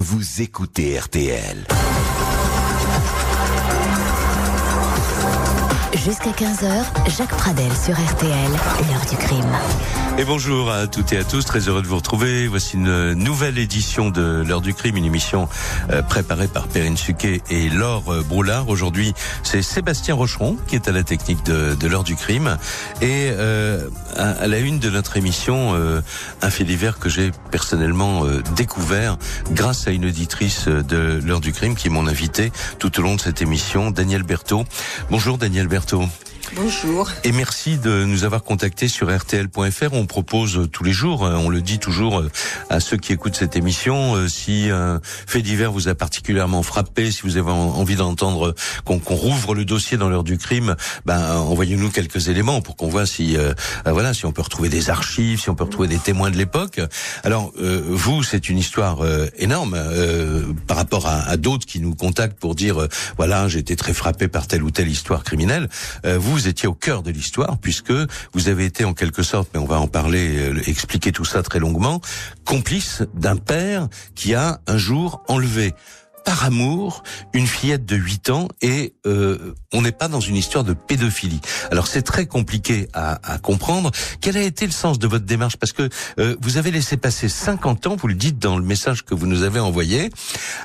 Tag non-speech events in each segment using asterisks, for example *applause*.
Vous écoutez RTL. Jusqu'à 15h, Jacques Pradel sur RTL, l'heure du crime. Et bonjour à toutes et à tous, très heureux de vous retrouver. Voici une nouvelle édition de l'heure du crime, une émission euh, préparée par Perrine Suquet et Laure euh, Broulard. Aujourd'hui, c'est Sébastien Rocheron qui est à la technique de, l'heure du crime. Et euh, à, la une de notre émission, un fait divers que j'ai personnellement découvert grâce à une auditrice de l'heure du crime qui m'ont invité tout au long de cette émission, Daniel Berthaud. Bonjour Daniel Berthaud. middag toe. Bonjour. Et merci de nous avoir contactés sur RTL.fr. On propose tous les jours, hein, on le dit toujours euh, à ceux qui écoutent cette émission, euh, si un fait divers vous a particulièrement frappé, si vous avez envie d'entendre qu'on rouvre le dossier dans l'heure du crime, ben envoyez-nous quelques éléments pour qu'on voit si euh, voilà si on peut retrouver des archives, si on peut retrouver des témoins de l'époque. Alors vous, c'est une histoire énorme par rapport à, à d'autres qui nous contactent pour dire voilà j'ai été très frappé par telle ou telle histoire criminelle. vous vous étiez au cœur de l'histoire puisque vous avez été en quelque sorte, mais on va en parler, euh, expliquer tout ça très longuement, complice d'un père qui a un jour enlevé par amour une fillette de 8 ans et euh, on n'est pas dans une histoire de pédophilie. Alors c'est très compliqué à, à, comprendre. Quel a été le sens de votre démarche? Parce que euh, vous avez laissé passer 50 ans, vous le dites dans le message que vous nous avez envoyé,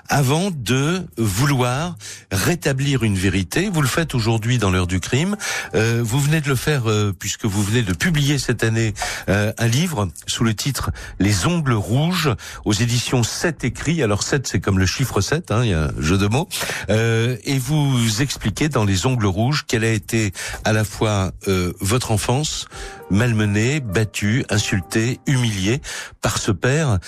avant de vouloir rétablir une vérité. Vous le faites aujourd'hui dans l'heure du crime. Euh, vous venez de le faire euh, puisque vous venez de publier cette année euh, un livre sous le titre Les ongles rouges aux éditions 7 écrits. Alors 7 c'est comme le chiffre 7 Hein, y a un jeu de mots, euh, et vous expliquez dans les ongles rouges quelle a été à la fois euh, votre enfance malmenée, battue, insultée, humiliée par ce père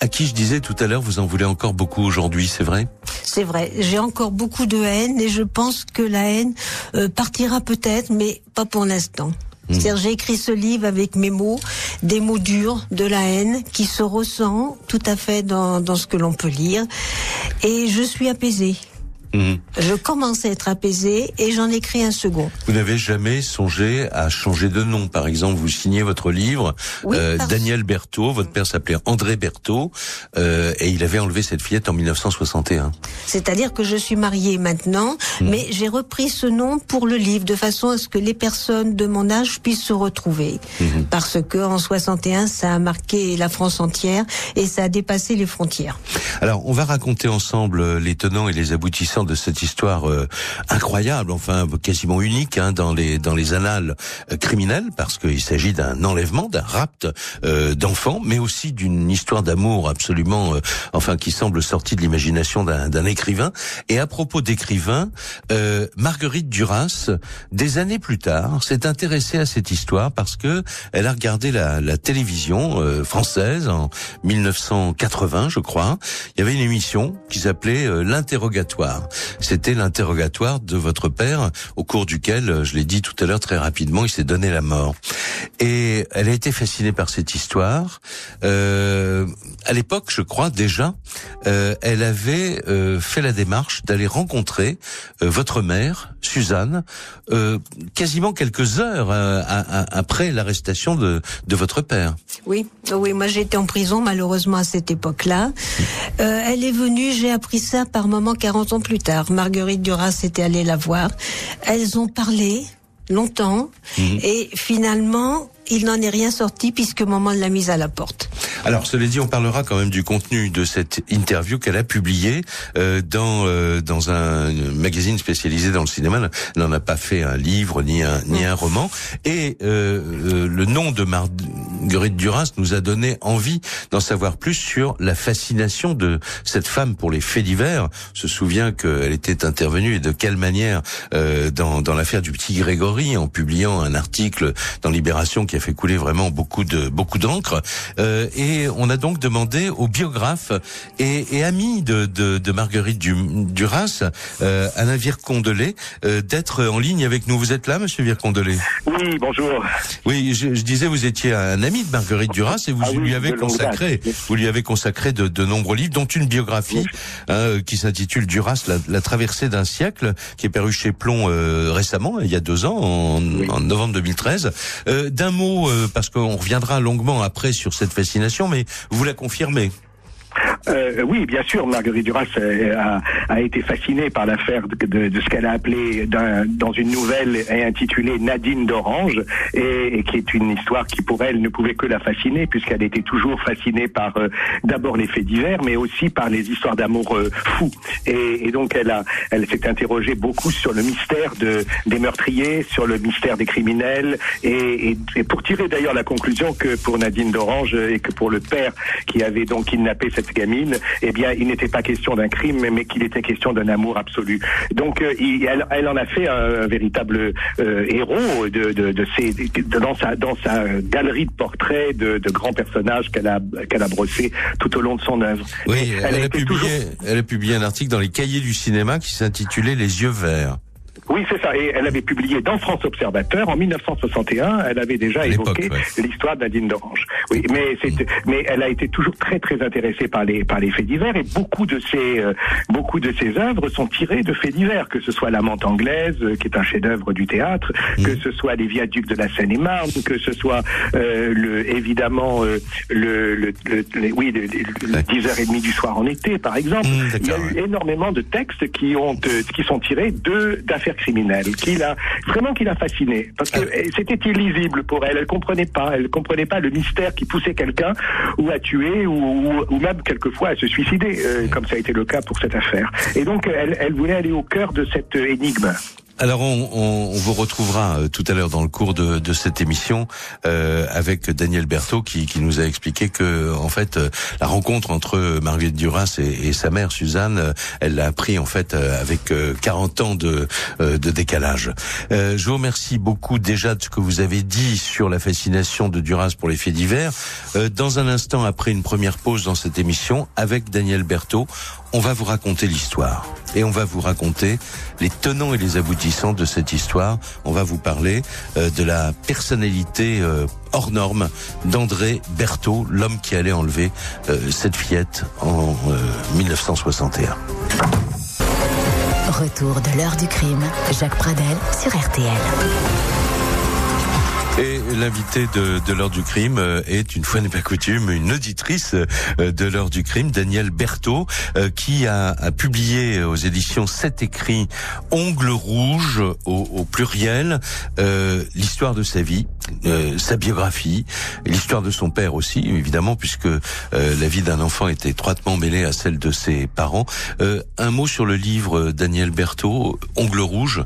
à qui je disais tout à l'heure, vous en voulez encore beaucoup aujourd'hui, c'est vrai? C'est vrai, j'ai encore beaucoup de haine et je pense que la haine euh, partira peut-être, mais pas pour l'instant. Hmm. C'est-à-dire, j'ai écrit ce livre avec mes mots, des mots durs, de la haine, qui se ressent tout à fait dans, dans ce que l'on peut lire. Et je suis apaisée. Mhm. Je commence à être apaisé et j'en écris un second. Vous n'avez jamais songé à changer de nom, par exemple, vous signez votre livre, euh, Daniel Berthaud, votre père s'appelait André Berthaud, euh, et il avait enlevé cette fillette en 1961. C'est-à-dire que je suis mariée maintenant, mhm. mais j'ai repris ce nom pour le livre, de façon à ce que les personnes de mon âge puissent se retrouver. Mhm. Parce que en 61, ça a marqué la France entière et ça a dépassé les frontières. Alors, on va raconter ensemble les tenants et les aboutissants de cette histoire euh, incroyable, enfin quasiment unique hein, dans les dans les annales euh, criminelles, parce qu'il s'agit d'un enlèvement, d'un rapt euh, d'enfants, mais aussi d'une histoire d'amour absolument, enfin qui semble sortie de l'imagination d'un écrivain. Et à propos d'écrivain, Marguerite Duras, des années plus tard, s'est intéressée à cette histoire parce que elle a regardé la, la télévision française en 1980, je crois. Il y avait une émission qui s'appelait l'interrogatoire. C'était l'interrogatoire de votre père, au cours duquel, je l'ai dit tout à l'heure très rapidement, il s'est donné la mort. Et elle a été fascinée par cette histoire. Euh, à l'époque, je crois déjà, euh, elle avait euh, fait la démarche d'aller rencontrer euh, votre mère, Suzanne, euh, quasiment quelques heures euh, après l'arrestation de, de votre père. Oui, oui, moi j'étais en prison malheureusement à cette époque-là. elle est venue, j'ai appris ça par moment 40 ans plus tard. Marguerite Duras était allée la voir. Elles ont parlé longtemps mhm. et finalement il n'en est rien sorti puisque maman l'a mise à la porte. Alors, cela dit, on parlera quand même du contenu de cette interview qu'elle a publiée euh, dans euh, dans un magazine spécialisé dans le cinéma. Elle n'en a pas fait un livre ni un ni un roman. Et euh, le nom de Marguerite Duras nous a donné envie d'en savoir plus sur la fascination de cette femme pour les faits divers. On se souvient qu'elle était intervenue et de quelle manière euh, dans dans l'affaire du petit Grégory en publiant un article dans Libération qui a fait couler vraiment beaucoup de beaucoup d'encre. Euh, et on a donc demandé au biographe et, et ami de, de, de Marguerite Duras, euh, Alain Vircondelet, euh, d'être en ligne avec nous. Vous êtes là, Monsieur Vircondelet? Oui, bonjour. Oui, je, je, disais, vous étiez un ami de Marguerite Duras et vous ah lui avez consacré, vous lui avez consacré de, de nombreux livres, dont une biographie hein, qui s'intitule Duras, la, la traversée d'un siècle, qui est paru chez Plomb euh, récemment, il y a deux ans, en, en novembre 2013. Euh, d'un mot euh, parce qu'on reviendra longuement après sur cette fascination, mais vous la confirmez. Euh, oui, bien sûr, Marguerite Duras euh, a, été fascinée par l'affaire de, ce qu'elle a appelé dans une nouvelle intitulée Nadine d'Orange, et, qui est une histoire qui pour elle ne pouvait que la fasciner, puisqu'elle était toujours fascinée par euh, d'abord les faits divers, mais aussi par les histoires d'amour euh, fous. Et, donc elle elle s'est interrogée beaucoup sur le mystère de, des meurtriers, sur le mystère des criminels, et pour tirer d'ailleurs la conclusion que pour Nadine d'Orange et que pour le père qui avait donc kidnappé cette gamine, eh bien, il n'était pas question d'un crime, mais, qu'il était question d'un amour absolu. Donc, euh, il- elle, elle en a fait un, un véritable euh, héros de, de, de ses, de- dans sa dans sa galerie de portraits de, grands personnages qu'elle a qu'elle a brossés tout au long de son œuvre. Oui, Et elle, a a été publié, toujours- elle a publié un article dans les Cahiers du cinéma qui s'intitulait Les yeux verts. Oui, c'est ça. Et elle avait publié dans France Observateur en 1961. Elle avait déjà évoqué ouais. l'histoire de Nadine d'Orange. Oui, mais c'est, mais elle a été toujours très très intéressée par les par les faits divers et beaucoup de ses euh, beaucoup de ses œuvres sont tirées de faits divers, que ce soit L'amante anglaise, euh, qui est un chef-d'œuvre du théâtre, que ce soit Les viaducs de la Seine-et-Marne, que ce soit euh, le évidemment euh, le, le, le- le- oui le, le- le Ouais. 10h30 du soir en été par exemple. Mmh, Il y a eu énormément de textes qui ont euh, qui sont tirés de d'affaires criminelles, qui l'a vraiment qui l'a fasciné parce que Ah. euh, c'était illisible pour elle. Elle comprenait pas, elle comprenait pas le mystère qui poussait quelqu'un ou à tuer ou, ou, ou même quelquefois à se suicider, euh, comme ça a été le cas pour cette affaire. Et donc elle, elle voulait aller au cœur de cette énigme. Alors on, on, on vous retrouvera euh, tout à l'heure dans le cours de, de cette émission euh, avec Daniel Berthaud qui, qui nous a expliqué que en fait euh, la rencontre entre Marguerite Duras et, et sa mère Suzanne, euh, elle l'a appris en fait avec euh, 40 ans de, de décalage. Euh, je vous remercie beaucoup déjà de ce que vous avez dit sur la fascination de Duras pour les faits divers. Euh, dans un instant, après une première pause dans cette émission, avec Daniel Berthaud, on va vous raconter l'histoire et on va vous raconter les tenants et les aboutissants de cette histoire. On va vous parler euh, de la personnalité euh, hors norme d'André Berthaud, l'homme qui allait enlever euh, cette fillette en euh, 1961. Retour de l'heure du crime. Jacques Pradel sur RTL. Et l'invité de, de l'heure du crime euh, est, une fois n'est pas coutume, une auditrice euh, de l'heure du crime, Danielle Berthaud, euh, qui a, a publié aux éditions Sept écrits Ongles rouges au, au pluriel, euh, l'histoire de sa vie, euh, sa biographie, l'histoire de son père aussi, évidemment, puisque euh, la vie d'un enfant est étroitement mêlée à celle de ses parents. Un mot sur le livre Danielle Berthaud, Ongles rouges.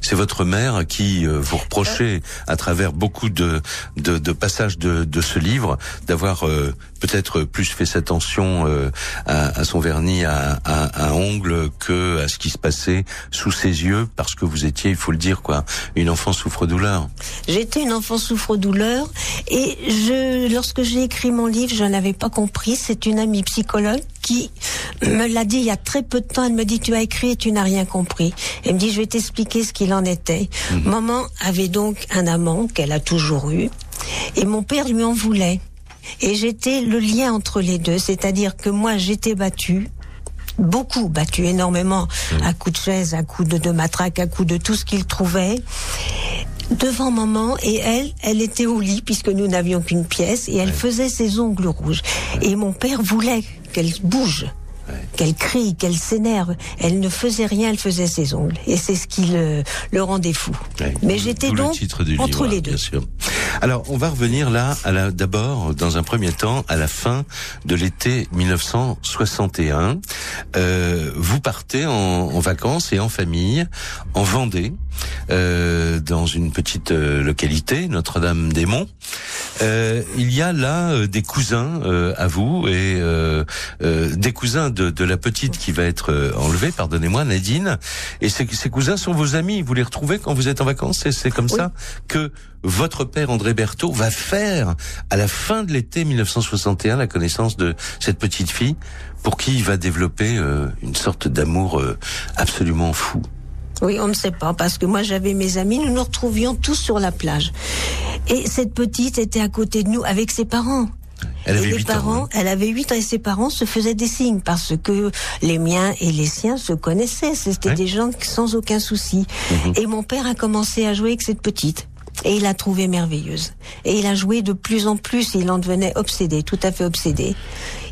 C'est votre mère qui euh, vous reprochait, à travers beaucoup de, de, de passages de, de ce livre, d'avoir euh, peut-être plus fait attention euh, à, à son vernis à, à, à ongles que à ce qui se passait sous ses yeux, parce que vous étiez, il faut le dire, quoi, une enfant souffre-douleur. J'étais une enfant souffre-douleur et je, lorsque j'ai écrit mon livre, je n'avais pas compris. C'est une amie psychologue qui me l'a dit il y a très peu de temps. Elle me dit tu as écrit et tu n'as rien compris. Elle me dit je vais t'expliquer ce qu'il en était. Maman avait donc un amant qu'elle a toujours eu et mon père lui en voulait. Et j'étais le lien entre les deux, c'est-à-dire que moi j'étais battue, beaucoup battu énormément à coups de chaise, à coups de, de matraque, à coups de tout ce qu'il trouvait devant maman et elle, elle était au lit puisque nous n'avions qu'une pièce et elle faisait ses ongles rouges. Et mon père voulait qu'elle bouge. Qu'elle crie, qu'elle s'énerve. Elle ne faisait rien, elle faisait ses ongles. Et c'est ce qui le, le rendait fou. Ouais, Mais j'étais le donc entre livre, les deux. Bien sûr. Alors, on va revenir là, à d'abord, dans un premier temps, à la fin de l'été 1961. Euh, vous partez en, en vacances et en famille en Vendée, euh, dans une petite euh, localité, Notre-Dame-des-Monts. Euh, il y a là euh, des cousins euh, à vous et euh, euh, des cousins de, de la petite qui va être euh, enlevée, pardonnez-moi, Nadine. Et ces, ces cousins sont vos amis. Vous les retrouvez quand vous êtes en vacances. Et c'est comme Oui. ça que votre père André Berthaud va faire à la fin de l'été 1961 la connaissance de cette petite fille pour qui il va développer euh, une sorte d'amour euh, absolument fou. Oui, on ne sait pas, parce que moi j'avais mes amis, nous nous retrouvions tous sur la plage. Et cette petite était à côté de nous avec ses parents. Elle et avait les 8 parents, ans. elle avait 8 ans et ses parents se faisaient des signes parce que les miens et les siens se connaissaient. C'était Ouais. des gens sans aucun souci. Mhm. Et mon père a commencé à jouer avec cette petite. Et il l'a trouvée merveilleuse. Et il a joué de plus en plus, il en devenait obsédé, tout à fait obsédé.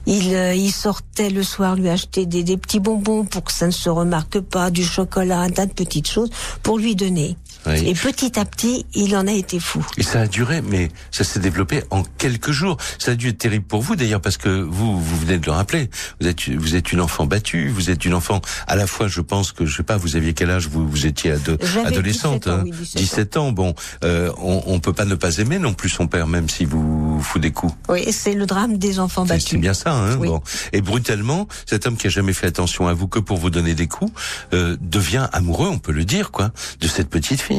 Il, euh, il sortait le soir lui acheter des, des petits bonbons pour que ça ne se remarque pas, du chocolat, un tas de petites choses pour lui donner. Oui. Et petit à petit, il en a été fou. Et ça a duré, mais ça s'est développé en quelques jours. Ça a dû être terrible pour vous d'ailleurs, parce que vous, vous venez de le rappeler. Vous êtes, vous êtes une enfant battue. Vous êtes une enfant à la fois, je pense que je sais pas, vous aviez quel âge Vous, vous étiez ado- adolescente, 17 ans, hein oui, 17 ans. 17 ans. Bon, euh, on, on peut pas ne pas aimer non plus son père, même si vous fout des coups. Oui, c'est le drame des enfants battus. C'est bien ça, hein. Oui. Bon. Et brutalement, cet homme qui a jamais fait attention à vous que pour vous donner des coups, euh, devient amoureux, on peut le dire, quoi, de cette petite fille.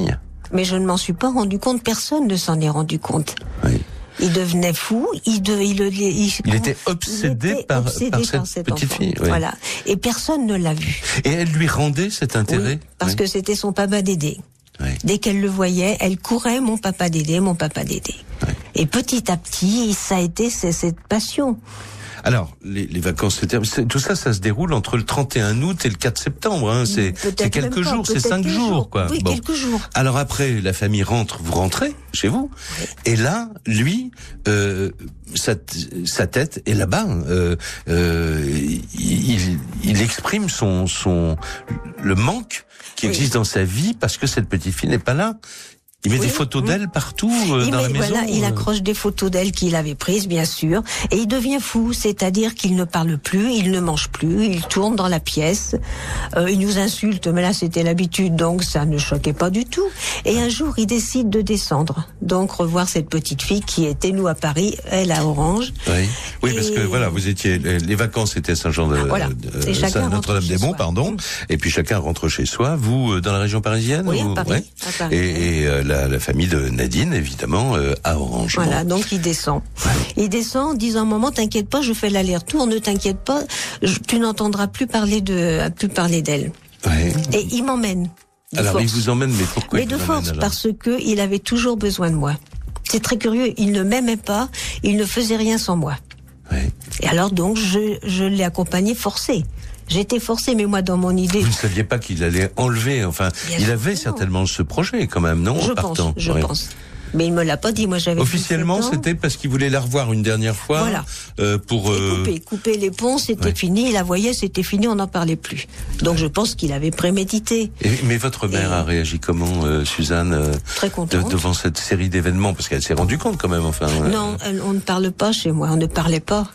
Mais je ne m'en suis pas rendu compte, personne ne s'en est rendu compte. Oui. Il devenait fou, il, de, il, il, Il était obsédé était par- obsédé par cette cet petite enfant. fille, oui. Voilà. Et personne ne l'a vu. Et elle lui rendait cet intérêt. Oui, parce que c'était son papa Dédé. Dès qu'elle le voyait, elle courait mon papa Dédé, mon papa Dédé. Et petit à petit, ça a été cette passion. Alors, les, les vacances, tout ça, ça se déroule entre le 31 août et le 4 septembre. Hein. C'est quelques pas, jours, c'est cinq jours, quoi. Oui, Bon. quelques jours. Alors après, la famille rentre, vous rentrez chez vous, et là, lui, euh, sa, sa tête est là-bas. Euh, euh, il, il exprime son, son le manque qui Oui. existe dans sa vie parce que cette petite fille n'est pas là. Il met Oui, des photos oui. d'elle partout euh, il, dans la met- maison. voilà, il euh. accroche des photos d'elle qu'il avait prises, bien sûr, et il devient fou, c'est-à-dire qu'il ne parle plus, il ne mange plus, il tourne dans la pièce, euh, il nous insulte, mais là c'était l'habitude, donc ça ne choquait pas du tout. Et un jour, il décide de descendre, donc revoir cette petite fille qui était, nous, à Paris, elle à Orange. Oui, oui parce que voilà, vous étiez les vacances étaient à Saint-Jean de, Voilà. de- Et chacun rentre Notre-Dame-des-Monts, pardon, et puis chacun rentre chez soi. Vous euh, dans la région parisienne Oui, à ou- Paris, à Paris, Et, et, euh, la, la famille de Nadine, évidemment, euh, à Orange. Voilà, donc il descend. Il descend en disant maman, t'inquiète pas, je fais l'aller-retour, ne t'inquiète pas, je- tu n'entendras plus parler de, plus parler d'elle. Ouais. Et il m'emmène. Alors force. il vous emmène, mais pourquoi Mais il de force, parce que il avait toujours besoin de moi. C'est très curieux, il ne m'aimait pas, il ne faisait rien sans moi. Ouais. Et alors donc, je, je l'ai accompagné forcé. J'étais forcée, mais moi, dans mon idée, Vous ne saviez pas qu'il allait enlever. Enfin, Bien il avait non. certainement ce projet quand même, non je en pense, je Ouais. pense. Mais il me l'a pas dit, moi j'avais Officiellement, 17 ans. c'était parce qu'il voulait la revoir une dernière fois Voilà. euh, pour. Euh, couper, couper les ponts, c'était Ouais. fini, il la voyait, c'était fini, on n'en parlait plus. Donc je pense qu'il avait prémédité. et- mais votre mère Et- a réagi comment, euh, Suzanne, euh, Très de- contente. devant cette série d'événements? Parce qu'elle s'est rendue compte quand même. Enfin. Non, elle- on ne parle pas chez moi, on ne parlait pas.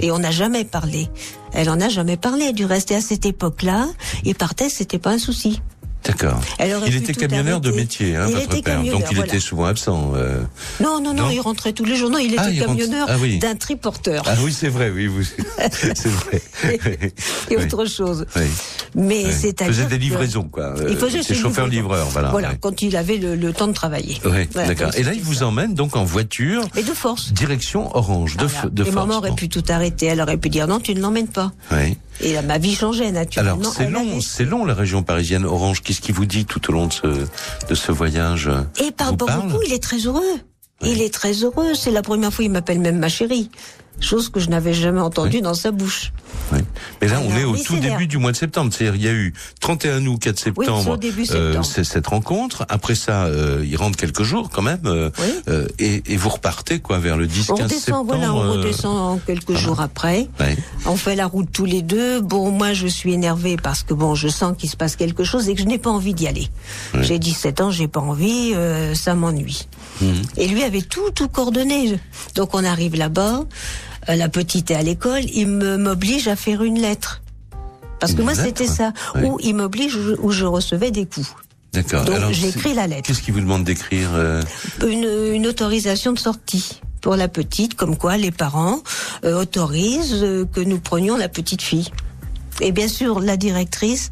Et on n'a jamais parlé. Elle en a jamais parlé. Du reste, et à cette époque-là, il partait, c'était pas un souci. D'accord. Il était camionneur de métier, hein, Il votre était père. Donc il voilà. était souvent absent. euh. Non, non, non, Non il rentrait tous les jours. Non, il était Ah, il rentre- camionneur ah oui. d'un triporteur. Ah oui, c'est vrai, oui, vous... *laughs* c'est vrai. *laughs* et Oui. autre chose. Oui. Mais Oui. c'est-à-dire. faisait des livraisons, quoi. Il faisait C'est ses chauffeur-livreur, voilà. Voilà, ouais. quand il avait le, le temps de travailler. Voilà, d'accord. Et là, il vous ça. emmène donc en voiture, Mais de force. direction Orange, de, Voilà. f- de et force. maman aurait pu tout arrêter. Elle aurait pu dire non, tu ne l'emmènes pas. Ouais. Et là, ma vie changeait naturellement. Alors, c'est long, avait- c'est long la région parisienne. Orange, qu'est-ce qui vous dit tout au long de ce, de ce voyage Et il Vous pas parle beaucoup, il est très heureux. Il est très heureux. C'est la première fois qu'il m'appelle même ma chérie. Chose que je n'avais jamais entendue dans sa bouche. Oui. Mais là, on est au tout début du mois de septembre. C'est-à-dire, il y a eu 31 août, 4 c'est septembre, début euh, septembre. c'est cette rencontre. Après ça, euh, il rentre quelques jours quand même. euh, Oui. euh, et, et vous repartez quoi vers le 10, On 15 redescend, septembre. voilà, on euh, redescend quelques jours après. On fait la route tous les deux. Bon, moi, je suis énervée parce que bon, je sens qu'il se passe quelque chose et que je n'ai pas envie d'y aller. J'ai 17 ans, j'ai pas envie, euh, ça m'ennuie. Mhm. Et lui avait tout, tout coordonné. Donc on arrive là-bas. Euh, La petite est à l'école. Il me m'oblige à faire une lettre. Parce que moi, c'était ça. Où il m'oblige, où je recevais des coups. D'accord. Donc écrit la lettre. Qu'est-ce qui vous demande d'écrire euh, Une, une autorisation de sortie pour la petite, comme quoi les parents euh, autorisent euh, que nous prenions la petite fille. Et bien sûr, la directrice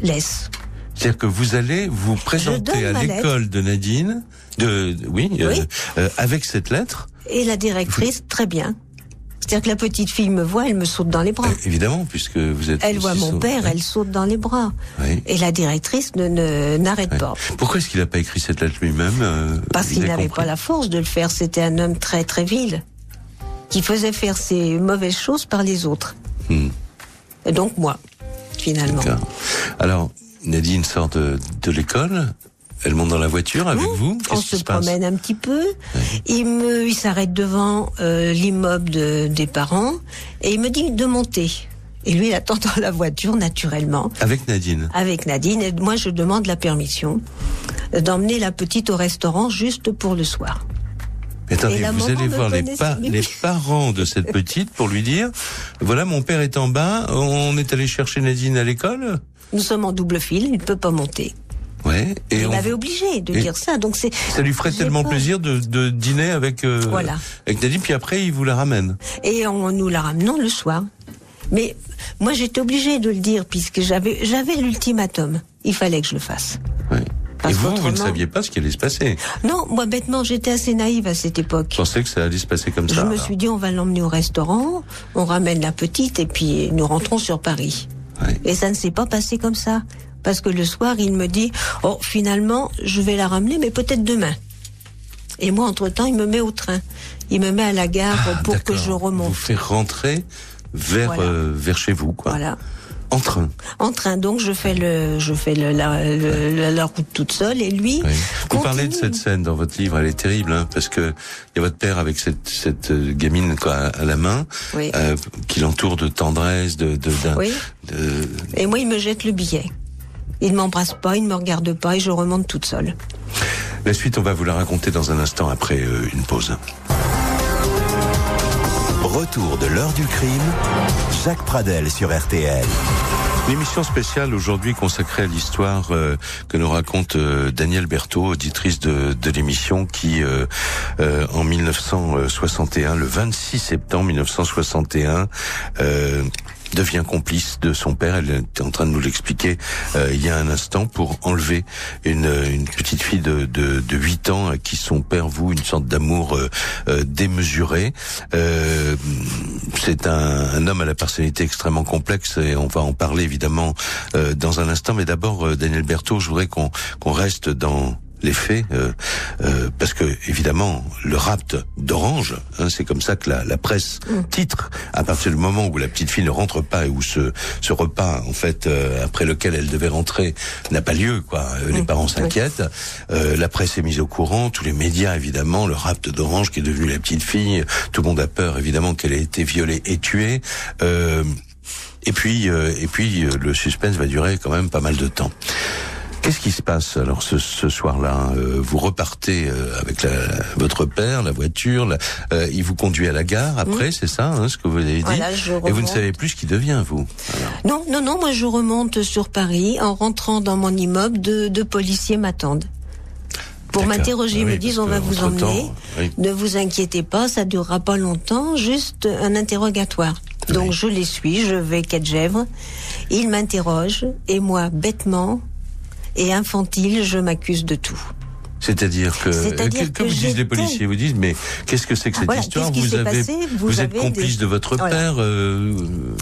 laisse. C'est-à-dire que vous allez vous présenter à l'école de Nadine, de, Oui. euh, avec cette lettre, Et la directrice, très bien. C'est-à-dire que la petite fille me voit, elle me saute dans les bras. euh, évidemment, puisque vous êtes. Elle voit mon père, Ouais. elle saute dans les bras. Oui. Et la directrice ne n'arrête Ouais. pas. Pourquoi est-ce qu'il n'a pas écrit cette lettre lui-même euh, Parce qu'il n'avait pas la force de le faire. C'était un homme très très vil. Qui faisait faire ses mauvaises choses par les autres. Hmm. Et donc moi, finalement. Alors, Nadine sort de, de l'école. Elle monte dans la voiture avec vous On se promène un petit peu. Il me, il s'arrête devant euh, l'immeuble de- des parents et il me dit de monter. Et lui, il attend dans la voiture naturellement Avec Nadine. avec Nadine. Et moi, je demande la permission d'emmener la petite au restaurant juste pour le soir. Mais Attendez, Et vous allez voir les, pa- les parents de cette *laughs* petite pour lui dire, voilà, mon père est en bas, on est allé chercher Nadine à l'école. Nous sommes en double fil, il ne peut pas monter. Ouais. Et il on- m'avait obligé de et- dire ça. Donc c'est ça lui ferait tellement pas- plaisir de, de dîner avec, euh, Voilà. avec Nadine, puis après il vous la ramène. Et on nous la ramenons le soir. Mais moi, j'étais obligée de le dire puisque j'avais j'avais l'ultimatum. Il fallait que je le fasse. Ouais. Parce Et vous, vous ne saviez pas ce qui allait se passer. Non, moi bêtement, j'étais assez naïve à cette époque. Je pensais que ça allait se passer comme Je ça. me alors. suis dit, on va l'emmener au restaurant, on ramène la petite et puis nous rentrons sur Paris. Ouais. Et ça ne s'est pas passé comme ça. Parce que le soir, il me dit, oh, finalement, je vais la ramener, mais peut-être demain. Et moi, entre-temps, il me met au train. Il me met à la gare Ah, pour que je Vous remonte. fait rentrer vers Voilà. euh, vers chez vous, quoi. Voilà. En train. En train, donc, je fais le, je fais le, la, le- la, la route toute seule et lui. Oui. Vous parlez de cette scène dans votre livre, elle est terrible, hein, parce que il y a votre père avec cette, cette euh, gamine quoi, à la main, Oui. euh, qui l'entoure de tendresse, de, de, d'un- Oui. de- Et moi, il me jette le billet. Il ne m'embrasse pas, il ne me regarde pas et je remonte toute seule. La suite, on va vous la raconter dans un instant après euh, une pause. Retour de l'heure du crime. Jacques Pradel sur RTL. Une émission spéciale aujourd'hui consacrée à l'histoire euh, que nous raconte euh, Danielle Berthaud, auditrice de, de l'émission, qui euh, euh, en 1961, le 26 septembre 1961, euh, devient complice de son père. Elle était en train de nous l'expliquer euh, il y a un instant pour enlever une, une petite fille de, de, de 8 ans à qui son père voue une sorte d'amour euh, euh, démesuré. Euh, c'est un, homme à la personnalité extrêmement complexe et on va en parler évidemment dans un instant. Mais d'abord, Daniel Berthaud, je voudrais qu'on reste dans les faits, euh, euh, parce que évidemment le rapt d'Orange, hein, c'est comme ça que la, la presse titre. À partir du moment où la petite fille ne rentre pas et où ce, ce repas, en fait, euh, après lequel elle devait rentrer, n'a pas lieu, quoi. Euh, Les parents s'inquiètent. Euh, la presse est mise au courant, tous les médias évidemment, le rapt d'Orange qui est devenu la petite fille, tout le monde a peur évidemment qu'elle ait été violée et tuée. Euh, et puis, euh, et puis, euh, le suspense va durer quand même pas mal de temps. Qu'est-ce qui se passe alors ce, ce soir-là Euh, Vous repartez euh, avec la, votre père, la voiture, la- euh, il vous conduit à la gare après, c'est ça, hein, ce que vous avez dit? Voilà, je Et vous ne savez plus ce qui devient, vous. Alors, Non, non, non, moi je remonte sur Paris en rentrant dans mon immeuble, deux, deux policiers m'attendent. Pour m'interroger, Ah ils oui, me disent on va vous emmener, oui. ne vous inquiétez pas, ça durera pas longtemps, juste un interrogatoire. Donc je les suis, je vais quai de Gèvres, ils m'interrogent et moi bêtement et infantile, je m'accuse de tout. C'est-à-dire que, que, que vous disent les policiers Vous disent mais qu'est-ce que c'est que cette Voilà, histoire Vous avez, passé Vous vous êtes avez complice des- de votre Voilà. père. euh,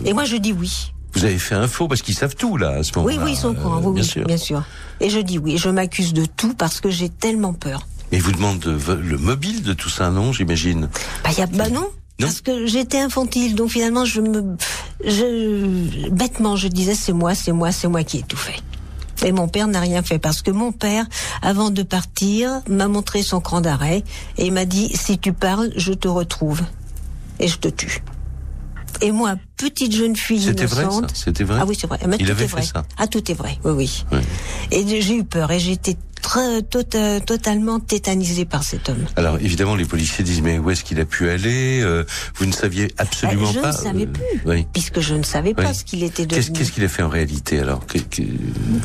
Et moi je dis oui. vous avez fait un faux parce qu'ils savent tout là à ce moment-là. Oui, oui, ils sont au courant, euh, oui, bien oui, sûr. bien sûr. Et je dis oui, je m'accuse de tout parce que j'ai tellement peur. Et ils vous demandent de- le mobile de tout ça, non J'imagine. Bah, y a, bah non. Non. Parce que j'étais infantile, donc finalement je me, je, bêtement je disais c'est moi, c'est moi, c'est moi qui ai tout fait. Et mon père n'a rien fait parce que mon père, avant de partir, m'a montré son cran d'arrêt et m'a dit si tu parles, je te retrouve et je te tue. Et moi, petite jeune fille C'était vrai, ça? Innocente. C'était vrai? Ah oui, c'est vrai. Mais Il tout avait est fait vrai. ça? Ah, tout est vrai. Oui, oui. Ouais. Et j'ai eu peur et j'étais très, tota- totalement tétanisée par cet homme. Alors évidemment, les policiers disent mais où est-ce qu'il a pu aller Euh, Vous ne saviez absolument Euh, je ne pas. savais euh, plus. Oui. Puisque je ne savais pas ce qu'il était devenu. qu'est-ce qu'il a fait en réalité alors Que- que-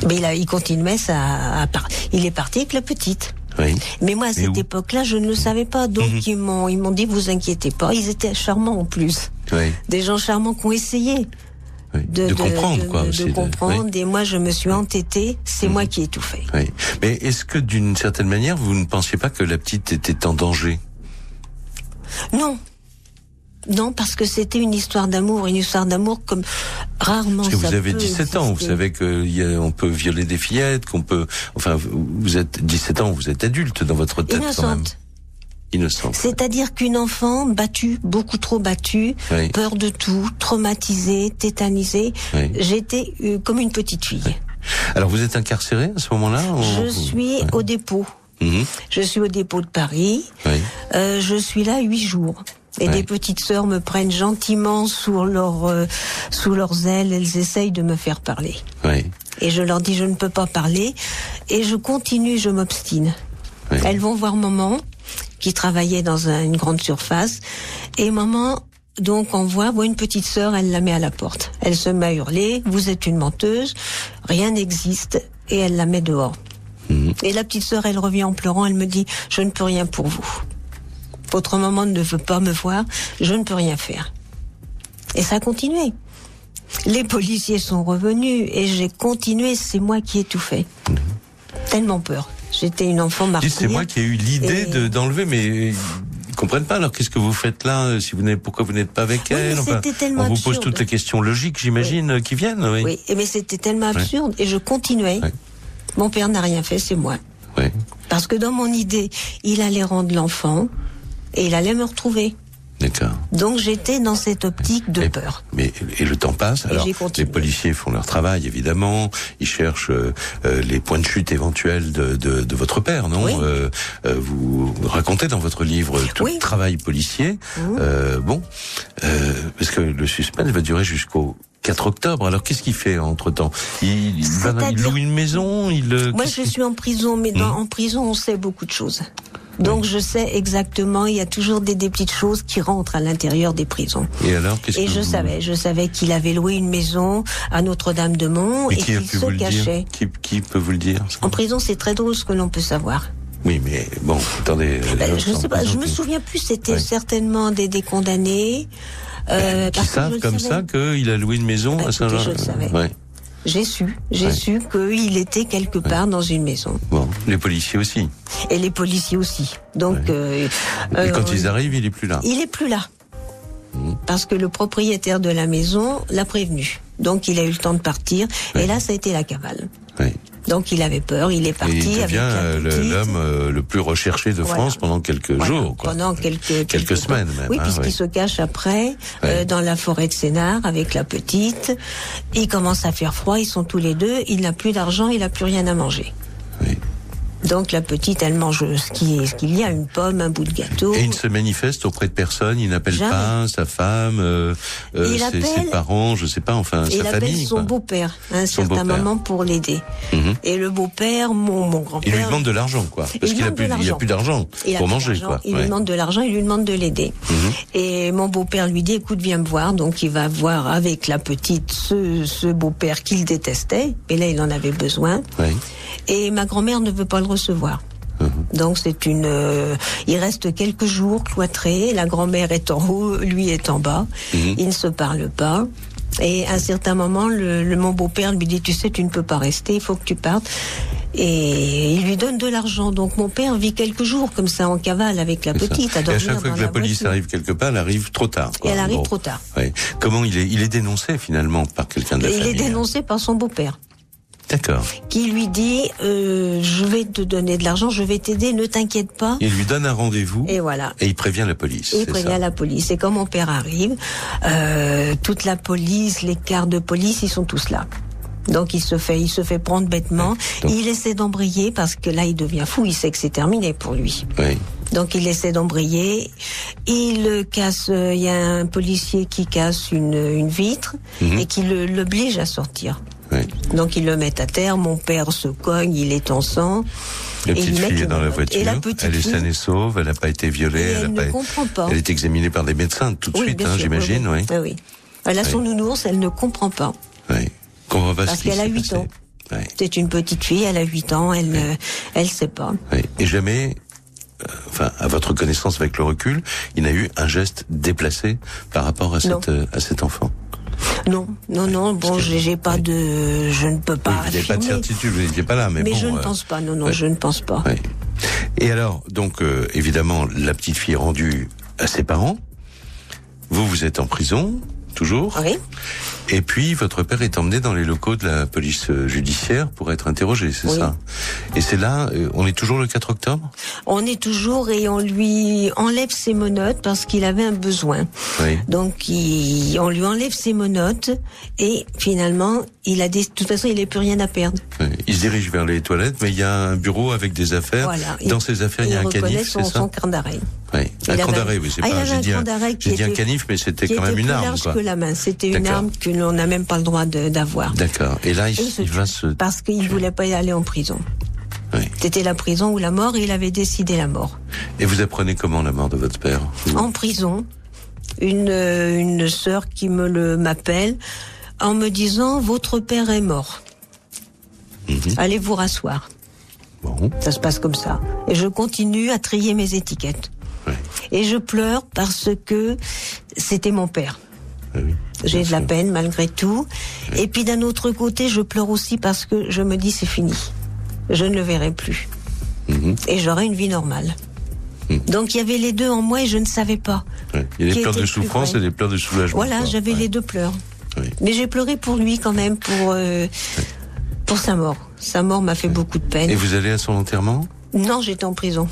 Mais il, a, il continuait ça. À par- Il est parti avec la petite. Oui. Mais moi, à cette Mhm. époque-là, je ne le savais pas. Donc, ils m'ont, ils m'ont dit, vous inquiétez pas. Ils étaient charmants en plus. Oui. Des gens charmants qui ont essayé oui. de, De, comprendre de- quoi de- aussi. de comprendre. oui. Et moi, je me suis entêtée. C'est moi qui ai tout fait. Oui. Mais est-ce que d'une certaine manière, vous ne pensiez pas que la petite était en danger? Non. Non, parce que c'était une histoire d'amour, une histoire d'amour comme rarement Parce que ça vous avez peut 17 ans, vous exister. savez qu'on peut violer des fillettes, qu'on peut... Enfin, vous vous êtes 17 ans, vous êtes adulte dans votre tête quand même. C'est-à-dire qu'une enfant battue, beaucoup trop battue, Oui. peur de tout, traumatisée, tétanisée, Oui. j'étais euh, comme une petite fille. Alors vous êtes incarcéré à ce moment-là Je suis au dépôt. Mhm. Je suis au dépôt de Paris. Euh, je suis là huit jours. Et Ouais. des petites sœurs me prennent gentiment sous leur euh, sous leurs ailes. Elles essayent de me faire parler. Et je leur dis je ne peux pas parler. Et je continue, je m'obstine. Elles vont voir maman qui travaillait dans un- une grande surface. Et maman, donc on voit, voit une petite sœur, elle la met à la porte. Elle se met à hurler, vous êtes une menteuse, rien n'existe, et elle la met dehors. Et la petite sœur, elle revient en pleurant, elle me dit, je ne peux rien pour vous. Votre maman ne veut pas me voir, je ne peux rien faire. Et ça a continué. Les policiers sont revenus et j'ai continué, c'est moi qui ai tout fait. Tellement peur. J'étais une enfant martyre. C'est moi qui ai eu l'idée d'enlever, mais ils comprennent pas. Alors qu'est-ce que vous faites là euh, Si vous n'êtes, pourquoi vous n'êtes pas avec Oui, elle On vous pose absurde. toutes les questions logiques, j'imagine, euh, qui viennent. Oui. Oui, et mais c'était tellement absurde et je continuais. Mon père n'a rien fait, c'est moi. Oui. Parce que dans mon idée, il allait rendre l'enfant et il allait me retrouver. D'accord. Donc j'étais dans cette optique de Et- peur. Mais et le temps passe. Alors les policiers font leur travail évidemment. Ils cherchent euh, euh, les points de chute éventuels de, de, de votre père, non? Oui. Euh, euh, Vous racontez dans votre livre tout Oui. le travail policier. Mhm. Euh, bon, euh, parce que le suspense va durer jusqu'au 4 octobre. Alors qu'est-ce qu'il fait entre temps il, il, va- il C'est-à-dire- loue une maison. Il Moi, je suis en prison, mais dans, en prison, on sait beaucoup de choses. Donc je sais exactement, il y a toujours des, des petites choses qui rentrent à l'intérieur des prisons. Et alors qu'est-ce Et que je vous- savais, je savais qu'il avait loué une maison à Notre-Dame-de-Mont et qui qu'il se vous le dire cachait. qui, qui peut vous le dire En prison, c'est très drôle ce que l'on peut savoir. Oui, mais bon, attendez. euh, Ben, les je sais pas, je me qui- souviens plus. C'était certainement des, des condamnés. Euh, qui parce que je savent comme savais. ça qu'il a loué une maison à écoutez, Saint-Jean. je le savais. Ouais. J'ai su, j'ai Ouais. su qu'il était quelque part dans une maison. Bon, les policiers aussi. Et les policiers aussi. Donc, Ouais. euh, Et euh, quand ils arrivent, il est plus là. il est plus là. Mmh. Parce que le propriétaire de la maison l'a prévenu. Donc il a eu le temps de partir. Et là, ça a été la cavale. Donc il avait peur, il est Et parti il avec devient euh, l'homme euh, le plus recherché de Voilà. France pendant quelques Voilà, jours. Quoi. Pendant quelques, Quelques semaines même, Oui, hein, puisqu'il se cache après euh, dans la forêt de Sénart avec la petite. Il commence à faire froid, ils sont tous les deux. Il n'a plus d'argent, il n'a plus rien à manger. Oui. Donc la petite, elle mange ce qui- ce qu'il y a, une pomme, un bout de gâteau. Et il ne se manifeste auprès de personne, il n'appelle pas sa femme, euh, euh, Il ses, parents, je sais pas, enfin sa il appelle famille. son beau-père à un certain moment pour l'aider. Mhm. Et le beau-père, mon, mon Il grand-père... lui demande de l'argent, quoi, parce Il qu'il il y a plus d'argent Il pour manger, quoi. Il Ouais. lui demande de l'argent, il lui demande de l'aider. Mhm. Et mon beau-père lui dit, écoute, viens me voir. Donc il va voir avec la petite ce, ce beau-père qu'il détestait. Et là, il en avait besoin. Ouais. Et ma grand-mère ne veut pas le recevoir. Mhm. Donc c'est une. euh, il reste quelques jours cloîtrés. La grand-mère est en haut, lui est en bas. Mhm. Ils ne se parlent pas. Et à un certain moment, le, le- mon beau-père lui dit, tu sais, tu ne peux pas rester, il faut que tu partes. Et il lui donne de l'argent. Donc mon père vit quelques jours comme ça en cavale avec la petite à Et à chaque fois que la police voiture. arrive quelque part, elle arrive trop tard. Et elle arrive Bon. trop tard. Ouais. Comment il est Il est dénoncé finalement par quelqu'un de la Et il est famille. hein? dénoncé par son beau-père, D'accord. qui lui dit euh, Je vais te donner de l'argent, je vais t'aider, ne t'inquiète pas. Il lui donne un rendez-vous Et voilà. et il prévient la police. Et il prévient ça la police. Et quand mon père arrive, euh, toute la police, les quarts de police, ils sont tous là. Donc il se fait, il se fait prendre bêtement. Donc- Il essaie d'embrayer parce que là il devient fou. Il sait que c'est terminé pour lui. Oui. Donc il essaie d'embrayer. Il casse. euh, Il y a un policier qui casse une, une vitre Mhm. et qui le- l'oblige à sortir. Oui. Donc ils le mettent à terre. Mon père se cogne. Il est en sang. La Et petite fille est dans la voiture. La elle est saine et sauve. Elle n'a pas été violée. Elle, elle a ne pas- comprend pas. Elle est examinée par des médecins tout de Oui, suite, hein, j'imagine. Oui. oui. Ah oui. Elle a son nounours. Elle ne comprend pas. Oui. Comprend pas Parce qu'elle a s'est 8 passé. ans. Oui. C'est une petite fille, elle a 8 ans, elle ne elle sait pas. Oui. Et jamais, euh, enfin, à votre connaissance avec le recul, il n'a eu un geste déplacé par rapport à, cette, euh, à cet enfant. Non, non, non, bon, j'ai pas de... Je ne peux pas oui, vous n'avez pas de certitude, vous n'étiez pas là, mais, Mais bon. je ne euh, pense pas, non, non, ouais. je ne pense pas. ouais. Et alors, donc, euh, évidemment, la petite fille est rendue à ses parents. Vous, vous êtes en prison, toujours. Oui, Et puis, votre père est emmené dans les locaux de la police judiciaire pour être interrogé, c'est Oui. ça? Et c'est là, euh, on est toujours le 4 octobre? On est toujours et on lui enlève ses monotes parce qu'il avait un besoin. Oui. Donc il- on lui enlève ses monotes et finalement il a des, de toute façon, il n'a plus rien à perdre. Il se dirige vers les toilettes, mais il y a un bureau avec des affaires. Voilà. Dans ces affaires, il y a un canif, c'est ça son carnet d'arrêt. Oui. Un candaré, oui, c'est Ah, pas. J'ai un dit, un, dit un canif, mais c'était quand même une plus arme, large quoi. que la main. C'était une arme que l'on n'a même pas le droit d'avoir. D'accord. Et là, il, va se. Parce qu'il voulait pas aller en prison. Oui. C'était la prison ou la mort et il avait décidé la mort. Et vous apprenez comment la mort de votre père En prison, une, euh, une sœur qui me le m'appelle en me disant votre père est mort. Mhm. Allez vous rasseoir. Bon. Ça se passe comme ça. Et je continue à trier mes étiquettes. Ouais. Et je pleure parce que c'était mon père. Ah oui. J'ai de la peine malgré tout. Et puis d'un autre côté, je pleure aussi parce que je me dis c'est fini. Je ne le verrai plus. Mhm. Et j'aurai une vie normale. Donc il y avait les deux en moi et je ne savais pas. Ouais. Il y a des pleurs de souffrance et des pleurs de soulagement. Voilà, j'avais les deux pleurs. Oui. Mais j'ai pleuré pour lui quand même, pour, euh, pour sa mort. Sa mort m'a fait beaucoup de peine. Et vous allez à son enterrement? Non, j'étais en prison.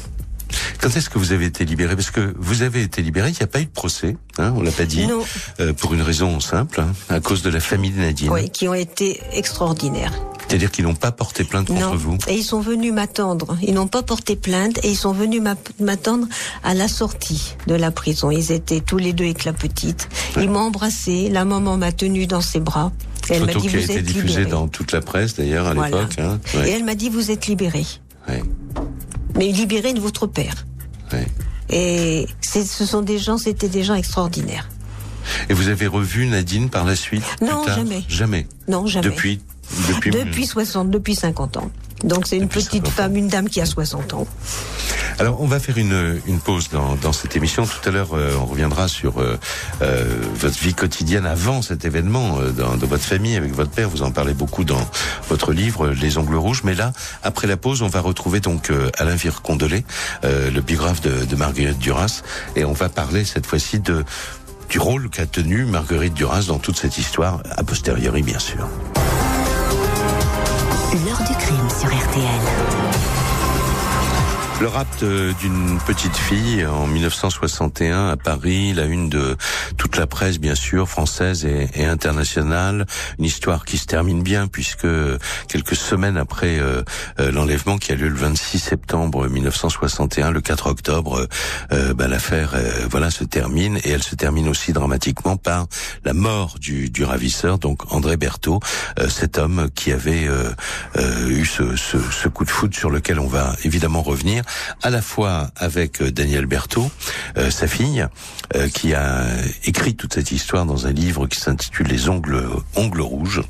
Quand est-ce que vous avez été libéré? Parce que vous avez été libéré, il n'y a pas eu de procès, hein, on l'a pas dit, Non. euh, pour une raison simple, hein, à cause de la famille de Nadine. Oui, qui ont été extraordinaires. C'est-à-dire qu'ils n'ont pas porté plainte contre Non. vous. Et ils sont venus m'attendre. Ils n'ont pas porté plainte et ils sont venus m'a- m'attendre à la sortie de la prison. Ils étaient tous les deux éclapetites. Ils m'ont embrassé. La maman m'a tenue dans ses bras. Et elle m'a dit qui a vous été êtes diffusée dans toute la presse d'ailleurs à Voilà. l'époque. Hein. Et elle m'a dit vous êtes libéré. Ouais. Mais libéré de votre père. Et ce sont des gens, c'était des gens extraordinaires. Et vous avez revu Nadine par la suite Non, jamais. Jamais. Non, jamais. Depuis. Depuis. Depuis 60, depuis 50 ans. Donc c'est une petite 50 ans. femme, une dame qui a 60 ans. Alors, on va faire une, une pause dans, dans cette émission. Tout à l'heure, euh, on reviendra sur euh, euh, votre vie quotidienne avant cet événement dans, dans votre famille avec votre père. Vous en parlez beaucoup dans votre livre Les Ongles Rouges. Mais là, après la pause, on va retrouver donc Alain Vircondelet, le biographe de, de Marguerite Duras, et on va parler cette fois-ci de du rôle qu'a tenu Marguerite Duras dans toute cette histoire, a posteriori bien sûr. Sur RTL. Le rapt euh, d'une petite fille en 1961 à Paris, la une de toute la presse bien sûr, française et, et internationale. Une histoire qui se termine bien puisque quelques semaines après euh, euh, l'enlèvement qui a lieu le 26 septembre 1961, le 4 octobre, euh, bah, l'affaire euh, voilà se termine et elle se termine aussi dramatiquement par la mort du, du ravisseur, donc André Berthaud, cet homme qui avait eu ce, ce, ce coup de foudre sur lequel on va évidemment revenir, à la fois avec Daniel Berthaud, sa fille, qui a écrit toute cette histoire dans un livre qui s'intitule Les ongles ongles rouges,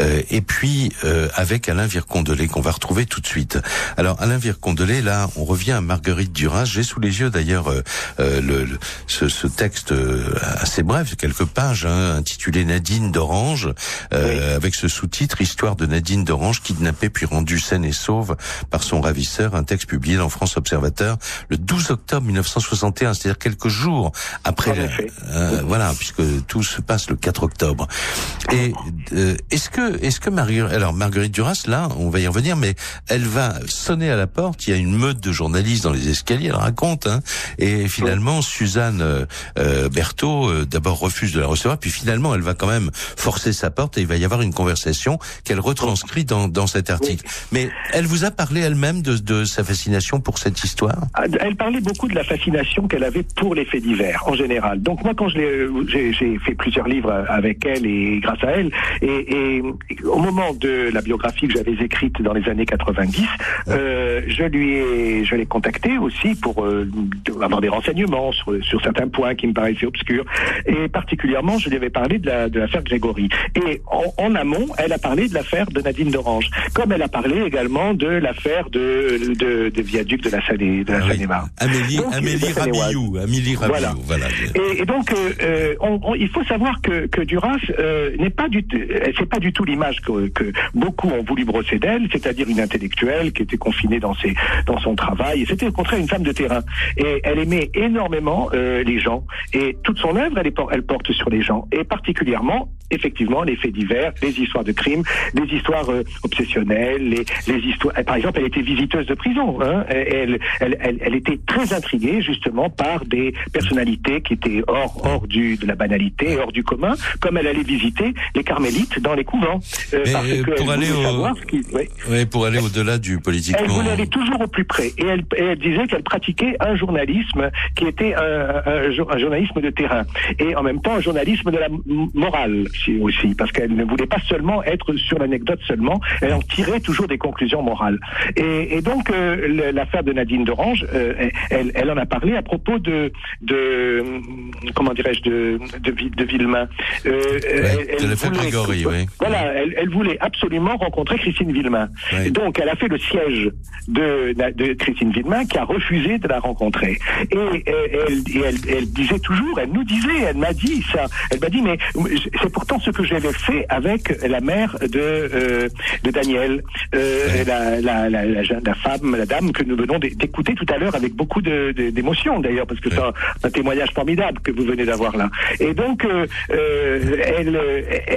euh, et puis euh, avec Alain Vircondelet qu'on va retrouver tout de suite. Alors Alain Vircondelet, là, on revient à Marguerite Duras. J'ai sous les yeux d'ailleurs euh, euh, le, le- ce, ce texte euh, assez bref, quelques pages, hein, intitulé Nadine d'Orange, euh, avec ce sous-titre Histoire de Nadine d'Orange, kidnappée puis rendue saine et sauve par son ravisseur, un texte publié dans France Observateur le 12 octobre 1961, c'est-à-dire quelques jours après. La- euh, voilà, puisque tout se passe le 4 octobre. Et euh, est-ce que, est-ce que Marguerite, alors Marguerite Duras, là, on va y revenir, mais elle va sonner à la porte. Il y a une meute de journalistes dans les escaliers. Elle raconte, hein, et finalement Suzanne euh, euh, Berthaud euh, d'abord refuse de la recevoir, puis finalement elle va quand même forcer sa porte et il va y avoir une conversation qu'elle retranscrit dans, dans cet article. Mais elle vous a parlé elle-même de, de sa fascination pour cette histoire? Ah, Elle parlait beaucoup de la fascination qu'elle avait pour les faits divers en général. Donc moi, quand je l'ai, j'ai, fait plusieurs livres avec elle et grâce à elle, et, et au moment de la biographie que j'avais écrite dans les années 90, euh, je lui ai, je l'ai contactée aussi pour euh, avoir des renseignements sur, sur certains points qui me paraissaient obscurs, et particulièrement, je lui avais parlé de, la, de l'affaire Grégory. Et en, en amont, elle a parlé de l'affaire de Nadine d'Orange, comme elle a parlé également de l'affaire de, de, de viaduc de la la Seine-et-Marne. Amélie, Donc, Amélie Seine-et-Oise. Rabillou, Amélie Rabillou, Voilà. voilà. Et, et donc, euh, euh, il faut savoir que, que Duras euh, n'est pas du, euh, c'est pas du tout l'image que, que beaucoup ont voulu brosser d'elle, c'est-à-dire une intellectuelle qui était confinée dans ses, dans son travail. C'était au contraire une femme de terrain. Et elle aimait énormément euh, les gens. Et toute son œuvre, elle, elle porte sur les gens, et particulièrement, effectivement, les faits divers, les histoires de crimes, les histoires obsessionnelles, les, les histoires. Par exemple, elle était visiteuse de prison. Hein, elle, elle, elle, elle était très intriguée justement par des personnalités qui étaient hors, hors du du, de la banalité, hors du commun, comme elle allait visiter les carmélites dans les couvents. Euh, parce que pour, aller au... oui. pour aller au-delà du politiquement... Elle voulait aller toujours au plus près. Et elle, elle disait qu'elle pratiquait un journalisme qui était un, un, journalisme de terrain. Et en même temps, un journalisme de la morale aussi. Parce qu'elle ne voulait pas seulement être sur l'anecdote seulement, elle en tirait toujours des conclusions morales. Et, et donc, euh, l'affaire de Nadine d'Orange, euh, elle, elle, en a parlé à propos de, de comment dirais-je, de, de, de Villemain. Euh, elle, de l'affaire Grégory, oui. Voilà, elle, elle, voulait absolument rencontrer Christine Villemain. Donc, elle a fait le siège de, de Christine Villemain qui a refusé de la rencontrer. Et, elle, elle, elle, disait toujours, elle nous disait, elle m'a dit ça, elle m'a dit, mais c'est pourtant ce que j'avais fait avec la mère de, euh, de Daniel, euh, la, la, la, la, femme, la dame que nous venons d'écouter tout à l'heure avec beaucoup d'émotion d'ailleurs, parce que c'est un, témoignage formidable que vous venez d'avoir là. Et donc, euh, euh elle,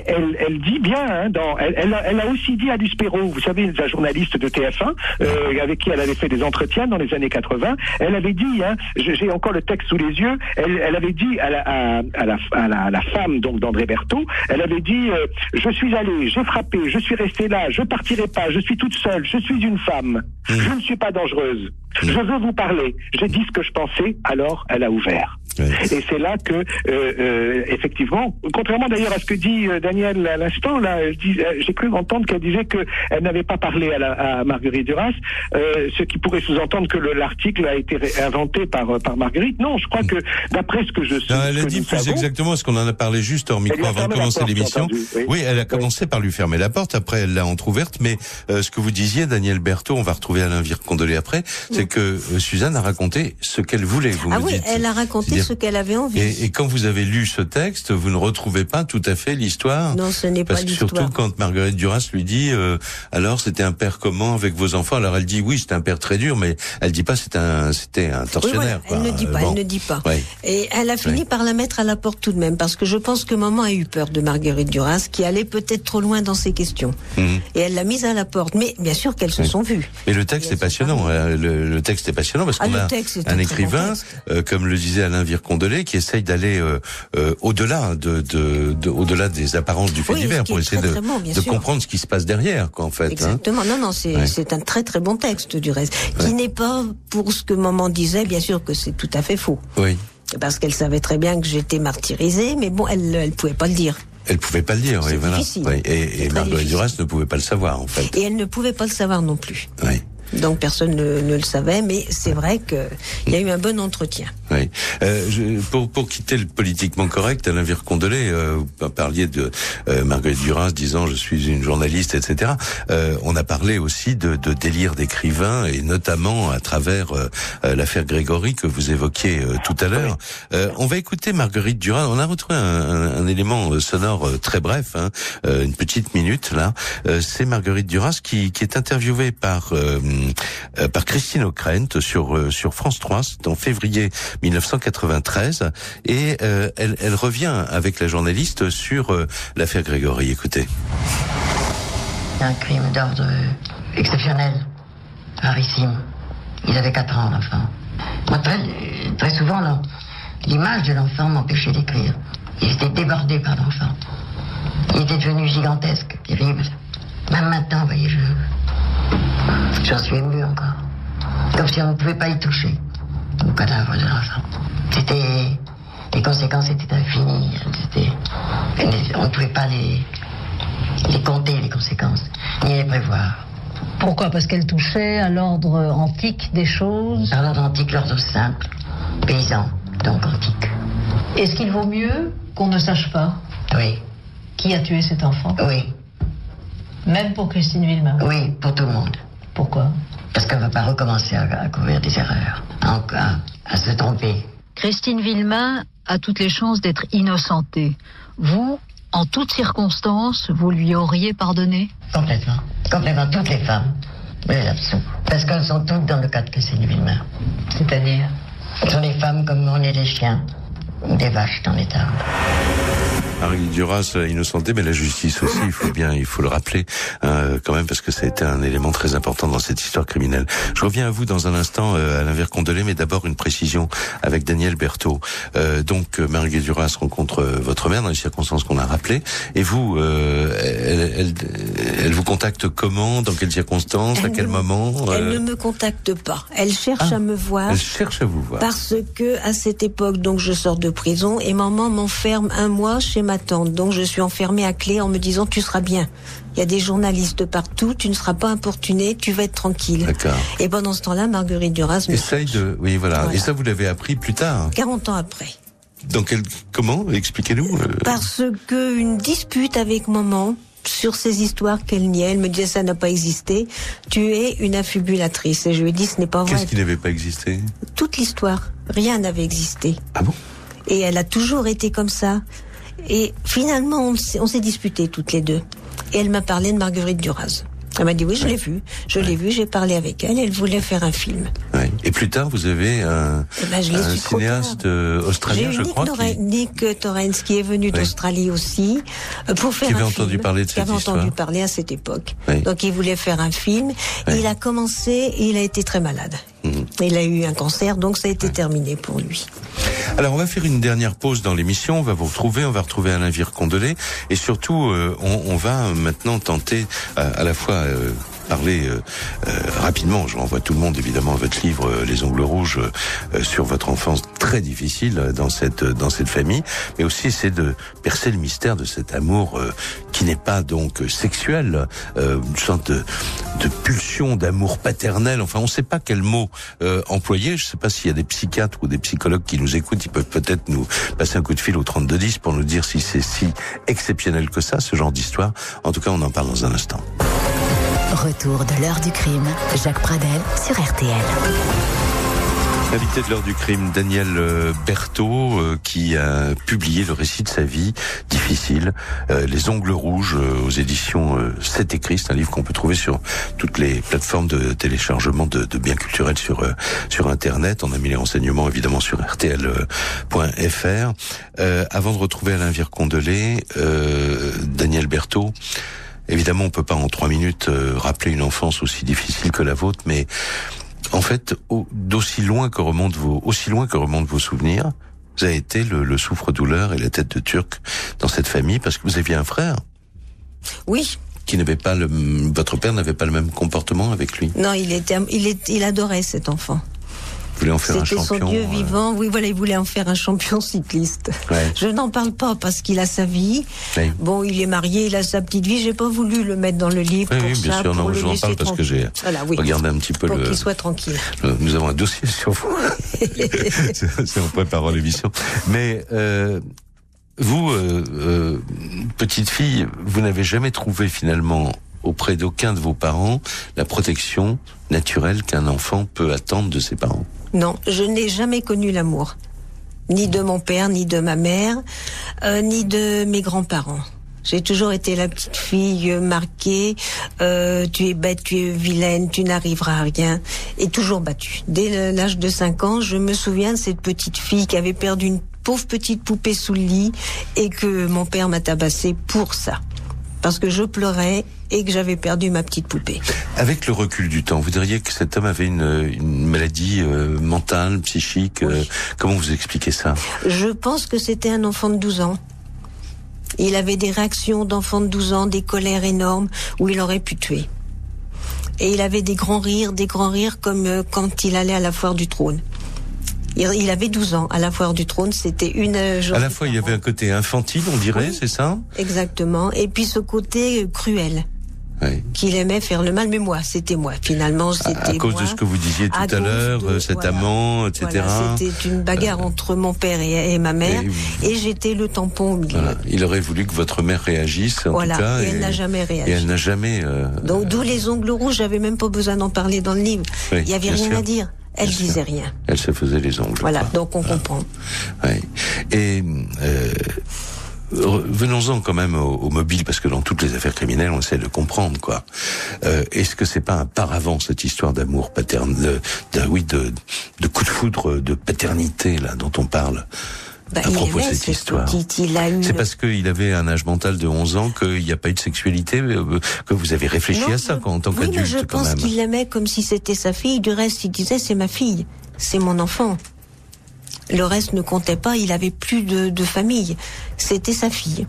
elle, elle, dit bien, hein, dans, elle, elle, a aussi dit à Luspero, vous savez, la journaliste de TF1, euh, avec qui elle avait fait des entretiens dans les années 80, elle avait dit, hein, j'ai encore le texte sous les yeux, elle, elle avait dit à la, à, à la, à la, femme donc d'André Berthaud, elle avait dit, euh, je suis allée, j'ai frappé, je suis restée là, je partirai pas, je suis toute seule, je suis une femme, mmh. je ne suis pas dangereuse. Je veux vous parler. J'ai dit ce que je pensais, alors elle a ouvert. Et c'est là que, euh, euh, effectivement, contrairement d'ailleurs à ce que dit euh, Daniel à l'instant, là, euh, j'ai cru entendre qu'elle disait qu'elle n'avait pas parlé à, la, à Marguerite Duras, euh, ce qui pourrait sous-entendre que l'article a été inventé par par Marguerite. Non, je crois que d'après ce que je sais, elle a dit plus exactement ce qu'on en a parlé juste hors micro avant de commencer l'émission. Oui. elle a commencé par lui fermer la porte. Après, elle l'a entrouverte. Mais ce que vous disiez, Daniel Berthaud, on va retrouver Alain Condolé après, c'est que Suzanne a raconté ce qu'elle voulait. Vous ah me oui, dites. elle a raconté ce qu'elle avait envie. Et, et, quand vous avez lu ce texte, vous ne retrouvez pas tout à fait l'histoire. Non, ce n'est pas l'histoire. Surtout quand Marguerite Duras lui dit, euh, alors c'était un père comment avec vos enfants Alors elle dit oui, c'était un père très dur, mais elle dit pas c'était un c'était un tortionnaire. Oui, elle ne dit pas, elle ne dit pas. Et elle a fini par la mettre à la porte tout de même, parce que je pense que maman a eu peur de Marguerite Duras, qui allait peut-être trop loin dans ses questions. Mhm. Et elle l'a mise à la porte. Mais bien sûr qu'elles se sont vues. Mais le texte est passionnant. Euh, le, texte est passionnant parce ah, qu'on a un, écrivain, euh, comme le disait Alain Vircondelet, qui essaye d'aller euh, euh, au-delà de, de, de au-delà des apparences du fait divers pour essayer de, de comprendre ce qui se passe derrière, quoi, en fait. Hein. Exactement. non, non, c'est un très très bon texte du reste, qui n'est pas pour ce que maman disait, bien sûr que c'est tout à fait faux. Oui. Parce qu'elle savait très bien que j'étais martyrisée, mais bon, elle elle pouvait pas le dire. Elle pouvait pas le dire, oui, voilà. Oui. Et, et Marguerite Duras ne pouvait pas le savoir, en fait. Et elle ne pouvait pas le savoir non plus. Oui. Donc personne ne, ne le savait, mais c'est vrai qu'il y a eu un bon entretien. Oui. Euh, je, pour, pour quitter le politiquement correct, Alain Vircondelet, euh, vous parliez de euh, Marguerite Duras disant je suis une journaliste, etc. Euh, on a parlé aussi de, de délire d'écrivain et notamment à travers euh, euh, l'affaire Grégory que vous évoquiez tout à l'heure. on va écouter Marguerite Duras. On a retrouvé un, un, un élément sonore très bref, hein, une petite minute là. C'est Marguerite Duras qui, qui est interviewée par par Christine O'Krent sur euh, sur France 3, c'est en février 1993, et euh, elle, revient avec la journaliste sur l'affaire Grégory. Écoutez. Un crime d'ordre exceptionnel, rarissime. Il avait 4 ans, l'enfant. Moi, très, très souvent, l'image de l'enfant m'empêchait d'écrire. Il était débordé par l'enfant. Il était devenu gigantesque, terrible. Même maintenant, vous voyez, je, J'en suis ému encore. Comme si on ne pouvait pas y toucher. Au cadavre de l'enfant. C'était. Les conséquences étaient infinies. On ne pouvait pas les, les compter, les conséquences, ni les prévoir. Pourquoi? Parce qu'elle touchait à l'ordre antique des choses? À l'ordre antique, l'ordre simple, paysan, donc antique. Est-ce qu'il vaut mieux qu'on ne sache pas Oui. Qui a tué cet enfant? Oui. Même pour Christine Villemain Oui, pour tout le monde. Pourquoi? Parce qu'elle ne va pas recommencer à, à couvrir des erreurs, à, à, se tromper. Christine Villemain a toutes les chances d'être innocentée. Vous, en toutes circonstances, vous lui auriez pardonné? Complètement. Complètement. Toutes les femmes. Oui, absolument. Parce qu'elles sont toutes dans le cas de Christine Villemain. C'est-à-dire? Ce sont des femmes comme on est des chiens ou des vaches dans les tables. Marie Duras innocenté, mais la justice aussi, il faut bien, il faut le rappeler euh, quand même, parce que ça a été un élément très important dans cette histoire criminelle. Je reviens à vous dans un instant, euh, Alain Vercondelé, mais d'abord une précision avec Daniel Berthaud. Euh, donc, euh, Marie Duras rencontre euh, votre mère dans les circonstances qu'on a rappelées, et vous, euh, elle, elle, elle, vous contacte comment, dans quelles circonstances, Elle à quel ne- moment? Elle euh, ne me contacte pas. Elle cherche Ah, à me voir. Elle cherche à vous voir. Parce que à cette époque, donc je sors de prison et maman m'enferme un mois chez ma Donc je suis enfermée à clé en me disant tu seras bien. Il y a des journalistes partout, tu ne seras pas importuné, tu vas être tranquille. D'accord. Et pendant ce temps-là, Marguerite Duras me Essaye de, oui, voilà. Voilà. Et ça, vous l'avez appris plus tard? 40 ans après. Dans quel, comment? Expliquez-nous. euh. Parce que une dispute avec maman sur ces histoires qu'elle niait, elle me disait ça n'a pas existé, tu es une affibulatrice. Et je lui ai dit ce n'est pas vrai. Qu'est-ce qui n'avait pas existé? Toute l'histoire, rien n'avait existé. Ah bon? Et elle a toujours été comme ça. Et finalement, on s'est disputés toutes les deux. Et elle m'a parlé de Marguerite Duras. Elle m'a dit oui, je l'ai vue. Je l'ai vue, j'ai parlé avec elle. Elle voulait faire un film. Ouais. Et plus tard, vous avez un, Eh ben, je un cinéaste euh, australien, je Nick, crois, qui, Nick Torrens qui est venu d'Australie aussi euh, pour faire Qui avait un entendu film, parler de qui cette avait entendu parler à cette époque. Donc il voulait faire un film. Il a commencé et il a été très malade. Mhm. Il a eu un cancer, donc ça a été terminé pour lui. Alors on va faire une dernière pause dans l'émission, on va vous retrouver, on va retrouver Alain Condolé et surtout euh, on, on va maintenant tenter euh, à la fois euh, parler euh, euh, rapidement, je renvoie tout le monde évidemment à votre livre euh, Les ongles rouges sur votre enfance très difficile dans cette dans cette famille, mais aussi essayer de percer le mystère de cet amour qui n'est pas donc sexuel, une sorte de, de pulsion d'amour paternel. Enfin, on ne sait pas quel mot employer. Je ne sais pas s'il y a des psychiatres ou des psychologues qui nous écoutent. Ils peuvent peut-être nous passer un coup de fil au 3210 pour nous dire si c'est si exceptionnel que ça, ce genre d'histoire. En tout cas, on en parle dans un instant. Retour de l'heure du crime. Jacques Pradel sur RTL. Invité de l'heure du crime, Daniel euh, Berthaud, euh, qui a publié le récit de sa vie difficile, euh, Les ongles rouges, aux éditions euh, C'est écrit. C'est un livre qu'on peut trouver sur toutes les plateformes de téléchargement de, biens culturels sur sur Internet. On a mis les renseignements évidemment sur rtl.fr. Avant de retrouver Alain Vircondelé, Daniel Berthaud, évidemment on peut pas en trois minutes euh, rappeler une enfance aussi difficile que la vôtre, mais en fait, au- d'aussi loin que remontent vos, aussi loin que remontent vos souvenirs, vous avez été le, le souffre-douleur et la tête de turc dans cette famille parce que vous aviez un frère Oui, qui n'avait pas le, votre père n'avait pas le même comportement avec lui. non, il était, il est, il adorait cet enfant. Voulez en faire un C'était champion. son dieu euh, vivant. Oui, voilà, il voulait en faire un champion cycliste. Ouais. Je n'en parle pas parce qu'il a sa vie. Oui. Bon, il est marié, il a sa petite vie. J'ai pas voulu le mettre dans le livre Oui, pour oui, bien ça, sûr, pour non, je vous en parle parce que j'ai. Voilà, oui. regardé un petit peu pour le, qu'il soit tranquille. le- Nous avons un dossier *laughs* sur vous. *laughs* C'est c'est en préparant l'émission. Mais euh, vous, euh, euh, petite fille, vous n'avez jamais trouvé finalement auprès d'aucun de vos parents la protection naturelle qu'un enfant peut attendre de ses parents? Non, je n'ai jamais connu l'amour. Ni de mon père, ni de ma mère, euh, ni de mes grands-parents. J'ai toujours été la petite fille marquée. euh, tu es bête, tu es vilaine, tu n'arriveras à rien. Et toujours battue. Dès l'âge de 5 ans, je me souviens de cette petite fille qui avait perdu une pauvre petite poupée sous le lit et que mon père m'a tabassée pour ça. Parce que je pleurais et que j'avais perdu ma petite poupée. Avec le recul du temps, vous diriez que cet homme avait une, une maladie euh, mentale, psychique. euh, comment vous expliquez ça? Je pense que c'était un enfant de 12 ans. Il avait des réactions d'enfant de 12 ans, des colères énormes où il aurait pu tuer. Et il avait des grands rires, des grands rires comme euh, quand il allait à la foire du trône. Il, avait 12 ans. À la foire du trône, c'était une euh, À la fois, il y avait un côté infantile, on dirait, Oui. c'est ça? Exactement. Et puis ce côté euh, cruel, Oui. qu'il aimait faire le mal. Mais moi, c'était moi. Finalement, c'était à cause moi. de ce que vous disiez tout À l'heure, de- euh, cet voilà. amant, etc. Voilà, c'était une bagarre entre mon père et, et ma mère. Et- Et, j'étais le tampon au milieu. Voilà. Il aurait voulu que votre mère réagisse, en Voilà. tout cas. et elle n'a jamais réagi. Et elle n'a jamais. euh, Donc d'où les ongles rouges, j'avais même pas besoin d'en parler dans le livre. Oui, Il y avait rien sûr. à dire. Elle Bien sûr. disait rien. Elle se faisait les ongles. Voilà, donc on comprend. Ouais. Et euh, venons-en quand même au, au mobile, parce que dans toutes les affaires criminelles, on essaie de comprendre quoi. Euh, Est-ce que c'est pas un paravent cette histoire d'amour paternel, de, de- oui, de, de coup de foudre, de paternité là dont on parle Bah, à propos de cette histoire C'est parce qu'il avait un âge mental de 11 ans qu'il n'y a pas eu de sexualité, euh, que vous avez réfléchi Non, à ça je- quoi, en tant oui, je qu'adulte quand pense qu'il l'aimait comme si c'était sa fille. Du reste, il disait c'est ma fille, c'est mon enfant. Le reste ne comptait pas. Il avait plus de, de famille. C'était sa fille.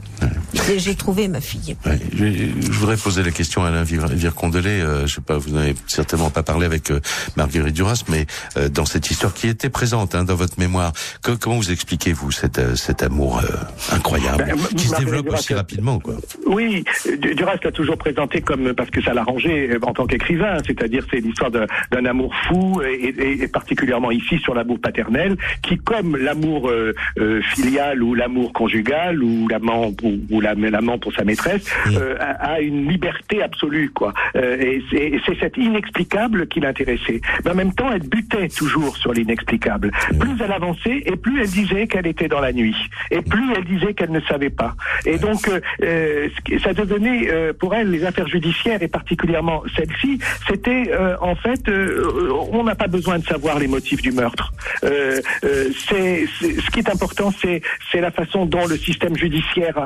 Et J'ai trouvé ma fille. Ouais, je, je voudrais poser la question à Alain Vir- Vircondelet. Euh, je sais pas, vous n'avez certainement pas parlé avec euh, Marguerite Duras, mais euh, dans cette histoire qui était présente hein, dans votre mémoire, que- comment vous expliquez vous cet, euh, cet amour euh, incroyable Ben, qui se développe Duras, aussi rapidement, quoi? Oui, Du- Duras l'a toujours présenté comme parce que ça l'arrangeait en tant qu'écrivain, c'est-à-dire c'est l'histoire d'un d'un amour fou et, et- et particulièrement ici sur l'amour paternel, qui comme l'amour euh, euh, filial ou l'amour conjugal ou l'amant ou, ou la- l'amant pour sa maîtresse euh, a, a une liberté absolue quoi. Et c'est et c'est cet inexplicable qui l'intéressait. Mais en même temps, elle butait toujours sur l'inexplicable. Plus elle avançait et plus elle disait qu'elle était dans la nuit et plus elle disait qu'elle ne savait pas. Et donc ça devenait pour elle les affaires judiciaires et particulièrement celle-ci, c'était en fait on n'a pas besoin de savoir les motifs du meurtre. Euh, euh, c'est ce qui est important, c'est c'est la façon dont le système judiciaire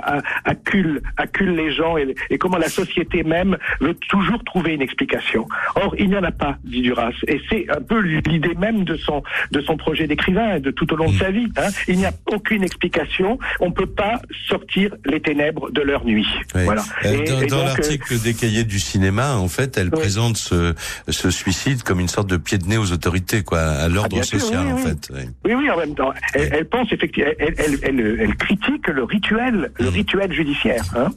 accule accule les gens et, et comment la société même veut toujours trouver une explication. Or il n'y en a pas, dit Duras, et c'est un peu l'idée même de son de son projet d'écrivain et de tout au long de sa vie. hein. Il n'y a aucune explication. On peut pas sortir les ténèbres de leur nuit. Voilà. Euh, Et- dans euh, l'article des cahiers du cinéma, en fait, elle Oui. présente ce, ce suicide comme une sorte de pied de nez aux autorités, quoi, à l'ordre Ah, social, oui, en oui. fait. Oui, oui, en même temps. Elle, elle pense effectivement, elle, elle, critique le rituel, le rituel judiciaire. Hein.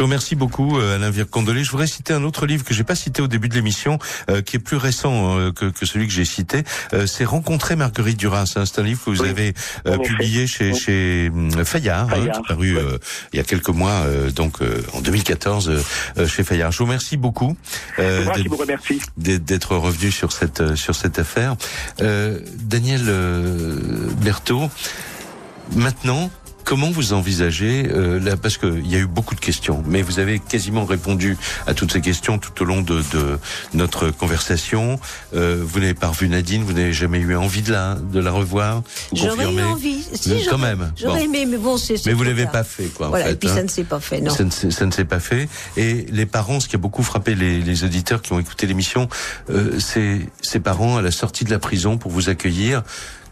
Je vous remercie beaucoup, euh, Alain Vircondelet. Je voudrais citer un autre livre que j'ai pas cité au début de l'émission, euh, qui est plus récent euh, que, que celui que j'ai cité. Euh, c'est Rencontrer Marguerite Duras. hein. C'est un livre que vous Oui, avez euh, publié chez, Oui. chez Fayard, hein, Fayard, qui est paru oui. euh, il y a quelques mois, euh, donc euh, en 2014 euh, euh, chez Fayard. Je vous remercie beaucoup C'est moi qui d'être- vous remercie. d'être revenu sur cette sur cette affaire. Euh, Daniel Berthaud, maintenant. Comment vous envisagez euh, là parce qu'il y a eu beaucoup de questions, mais vous avez quasiment répondu à toutes ces questions tout au long de, de notre conversation. Euh, vous n'avez pas revu Nadine, vous n'avez jamais eu envie de la de la revoir. J'aurais eu envie. Mais Si, quand même. J'aurais Bon. aimé, mais bon, c'est. Mais vous l'avez pas fait, quoi. en Voilà, fait, et puis hein. ça ne s'est pas fait, non. Ça ne, s'est- ça ne s'est pas fait. Et les parents, ce qui a beaucoup frappé les, les auditeurs qui ont écouté l'émission, euh, c'est ces parents à la sortie de la prison pour vous accueillir.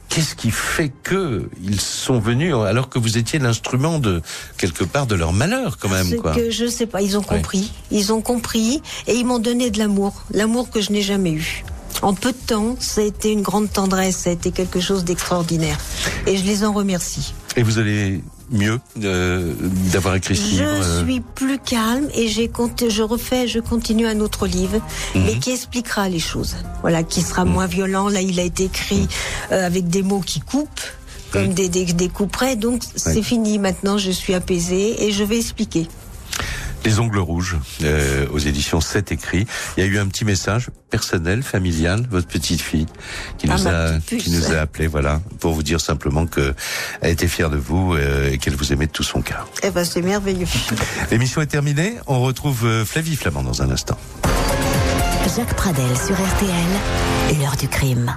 Qu'est-ce qui fait que ils sont venus alors que vous étiez l'instrument de quelque part de leur malheur quand même quoi? que je sais pas, ils ont compris. Ils ont compris et ils m'ont donné de l'amour. L'amour que je n'ai jamais eu. En peu de temps, ça a été une grande tendresse, ça a été quelque chose d'extraordinaire. Et je les en remercie. Et vous allez mieux euh, d'avoir écrit ce Je livre. euh, suis plus calme et j'ai je refais, je continue un autre livre, Mhm. mais qui expliquera les choses. Voilà, qui sera moins violent. Là, il a été écrit euh, avec des mots qui coupent, comme Mhm. des, des, des coups près. Donc, c'est fini. Maintenant, je suis apaisée et je vais expliquer. Les ongles rouges euh, aux éditions 7 écrits. Il y a eu un petit message personnel, familial, votre petite fille qui Ah, nous a qui nous a appelé, voilà, pour vous dire simplement que elle était fière de vous euh, et qu'elle vous aimait de tout son cœur. Eh ben, c'est merveilleux. *laughs* L'émission est terminée. On retrouve euh, Flavie Flamand dans un instant. Jacques Pradel sur RTL, l'heure du crime.